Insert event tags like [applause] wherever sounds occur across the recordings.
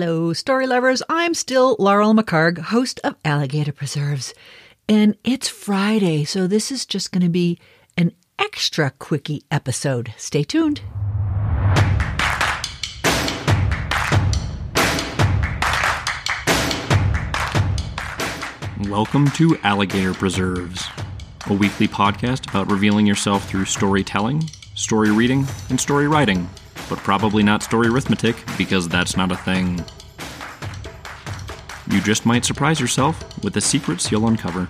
Hello, story lovers. I'm still Laurel McHargue, host of Alligator Preserves. And it's Friday, so this is just going to be an extra quickie episode. Stay tuned. Welcome to Alligator Preserves, a weekly podcast about revealing yourself through storytelling, story reading, and story writing but probably not story arithmetic because that's not a thing. You just might surprise yourself with the secrets you'll uncover.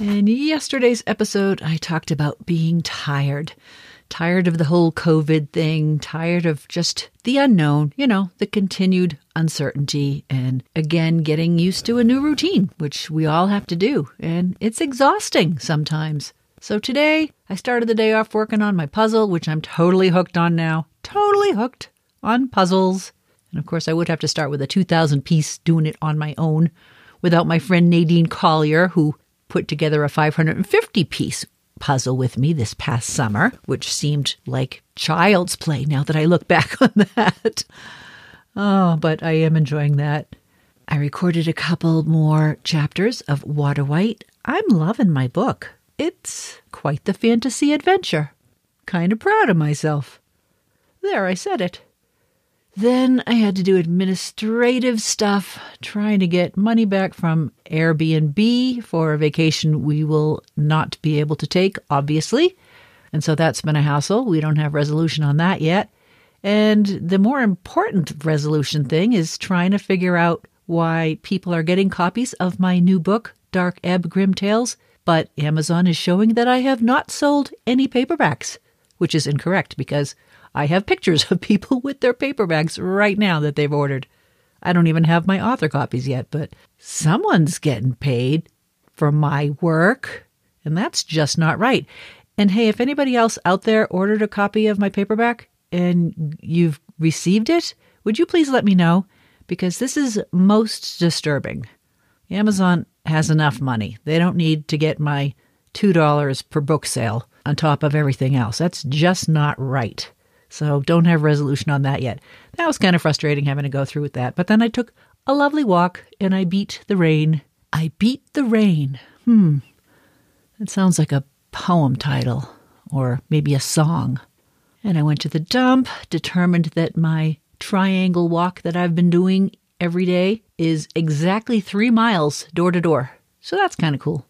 In yesterday's episode, I talked about being tired. Tired of the whole COVID thing, tired of just the unknown, you know, the continued uncertainty, and again, getting used to a new routine, which we all have to do. And it's exhausting sometimes. So today, I started the day off working on my puzzle, which I'm totally hooked on now. Totally hooked on puzzles. And of course, I would have to start with a 2,000 piece doing it on my own without my friend Nadine Collier, who put together a 550 piece puzzle with me this past summer, which seemed like child's play now that I look [laughs] back on that. Oh, but I am enjoying that. I recorded a couple more chapters of Waterwight. I'm loving my book. It's quite the fantasy adventure. Kind of proud of myself. There, I said it. Then I had to do administrative stuff, trying to get money back from Airbnb for a vacation we will not be able to take, obviously. And so that's been a hassle. We don't have resolution on that yet. And the more important resolution thing is trying to figure out why people are getting copies of my new book, Dark Ebb Grim Tales, but Amazon is showing that I have not sold any paperbacks, which is incorrect because I have pictures of people with their paperbacks right now that they've ordered. I don't even have my author copies yet, but someone's getting paid for my work, and that's just not right. And hey, if anybody else out there ordered a copy of my paperback and you've received it, would you please let me know? Because this is most disturbing. Amazon has enough money. They don't need to get my $2 per book sale on top of everything else. That's just not right. So don't have resolution on that yet. That was kind of frustrating having to go through with that. But then I took a lovely walk and I beat the rain. I beat the rain. Hmm. That sounds like a poem title or maybe a song. And I went to the dump, determined that my triangle walk that I've been doing every day is exactly three miles door to door. So that's kind of cool.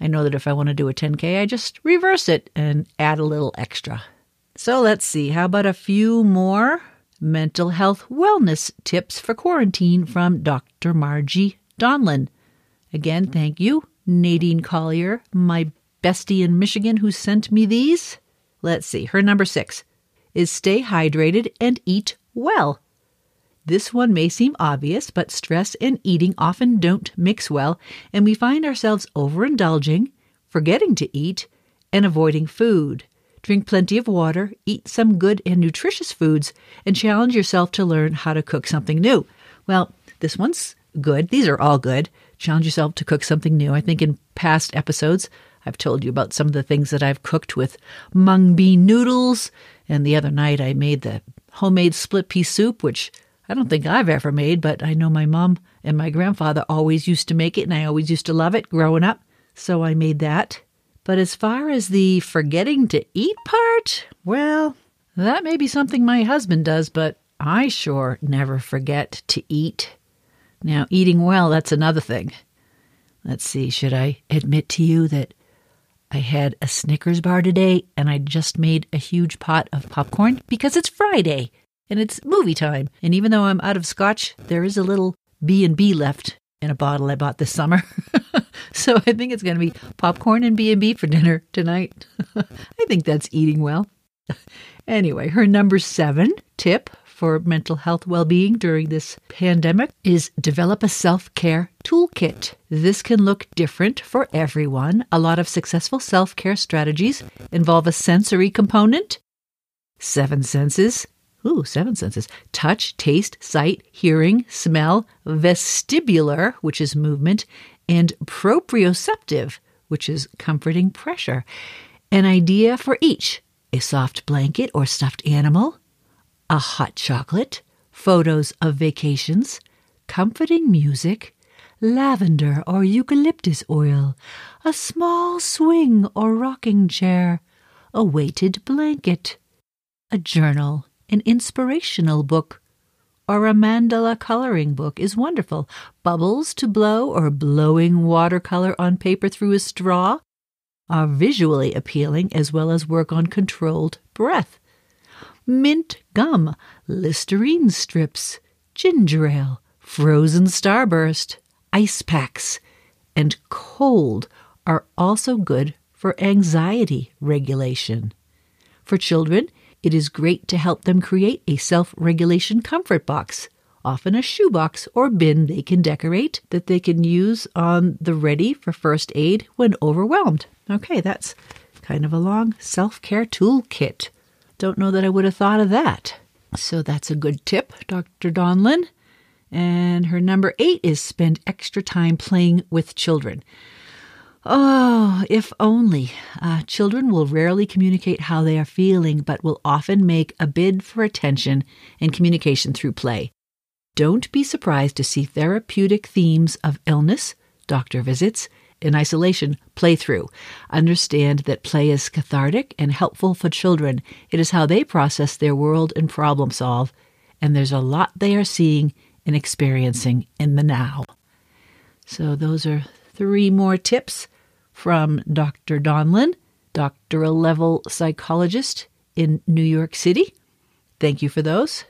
I know that if I want to do a 10K, I just reverse it and add a little extra. So let's see. How about a few more mental health wellness tips for quarantine from Dr. Margie Donlin? Again, thank you, Nadine Collier, my bestie in Michigan who sent me these. Let's see. Her number six is stay hydrated and eat well. This one may seem obvious, but stress and eating often don't mix well, and we find ourselves overindulging, forgetting to eat, and avoiding food. Drink plenty of water, eat some good and nutritious foods, and challenge yourself to learn how to cook something new. Well, this one's good. These are all good. Challenge yourself to cook something new. I think in past episodes, I've told you about some of the things that I've cooked with mung bean noodles. And the other night, I made the homemade split pea soup, which I don't think I've ever made, but I know my mom and my grandfather always used to make it, and I always used to love it growing up. So I made that. But as far as the forgetting to eat part, well, that may be something my husband does, but I sure never forget to eat. Now, eating well, that's another thing. Let's see, should I admit to you that I had a Snickers bar today and I just made a huge pot of popcorn because it's Friday and it's movie time. And even though I'm out of scotch, there is a little B and B left in a bottle I bought this summer. [laughs] so I think it's going to be popcorn and B and B for dinner tonight. [laughs] I think that's eating well. [laughs] anyway, her number 7 tip for mental health well-being during this pandemic is develop a self-care toolkit. This can look different for everyone. A lot of successful self-care strategies involve a sensory component, seven senses, Ooh, seven senses touch, taste, sight, hearing, smell, vestibular, which is movement, and proprioceptive, which is comforting pressure. An idea for each a soft blanket or stuffed animal, a hot chocolate, photos of vacations, comforting music, lavender or eucalyptus oil, a small swing or rocking chair, a weighted blanket, a journal, an inspirational book, or a mandala coloring book is wonderful. Bubbles to blow or blowing watercolor on paper through a straw are visually appealing as well as work on controlled breath. Mint gum, Listerine strips, ginger ale, frozen starburst, ice packs, and cold are also good for anxiety regulation. For children, it is great to help them create a self regulation comfort box, often a shoebox or bin they can decorate that they can use on the ready for first aid when overwhelmed. Okay, that's kind of a long self care toolkit. Don't know that I would have thought of that. So that's a good tip, Dr. Donlin. And her number eight is spend extra time playing with children. Oh, if only. Uh, children will rarely communicate how they are feeling, but will often make a bid for attention and communication through play. Don't be surprised to see therapeutic themes of illness, doctor visits, and isolation play through. Understand that play is cathartic and helpful for children. It is how they process their world and problem solve, and there's a lot they are seeing and experiencing in the now. So, those are three more tips from Dr. Donlin, doctoral level psychologist in New York City. Thank you for those.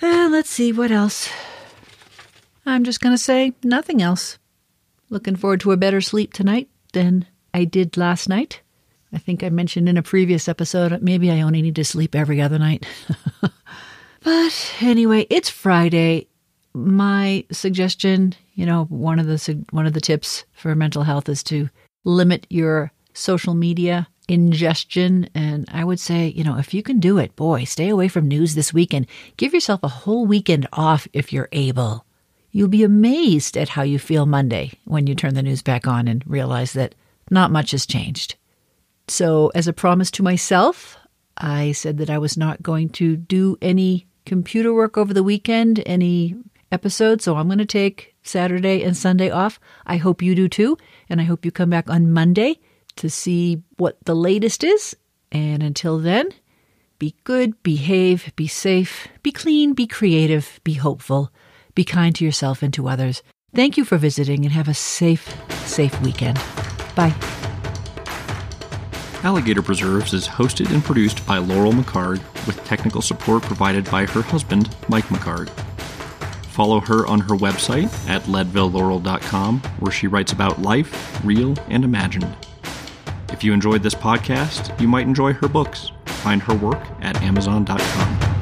Let's see what else. I'm just going to say nothing else. Looking forward to a better sleep tonight than I did last night. I think I mentioned in a previous episode, maybe I only need to sleep every other night. [laughs] but anyway, it's Friday. My suggestion, you know, one of the one of the tips for mental health is to limit your social media ingestion. And I would say, you know, if you can do it, boy, stay away from news this weekend. Give yourself a whole weekend off if you're able. You'll be amazed at how you feel Monday when you turn the news back on and realize that not much has changed. So, as a promise to myself, I said that I was not going to do any computer work over the weekend, any episodes. So, I'm going to take Saturday and Sunday off. I hope you do too. And I hope you come back on Monday to see what the latest is. And until then, be good, behave, be safe, be clean, be creative, be hopeful, be kind to yourself and to others. Thank you for visiting and have a safe, safe weekend. Bye. Alligator Preserves is hosted and produced by Laurel McHargue with technical support provided by her husband, Mike McHargue. Follow her on her website at leadvillelaurel.com, where she writes about life, real and imagined. If you enjoyed this podcast, you might enjoy her books. Find her work at amazon.com.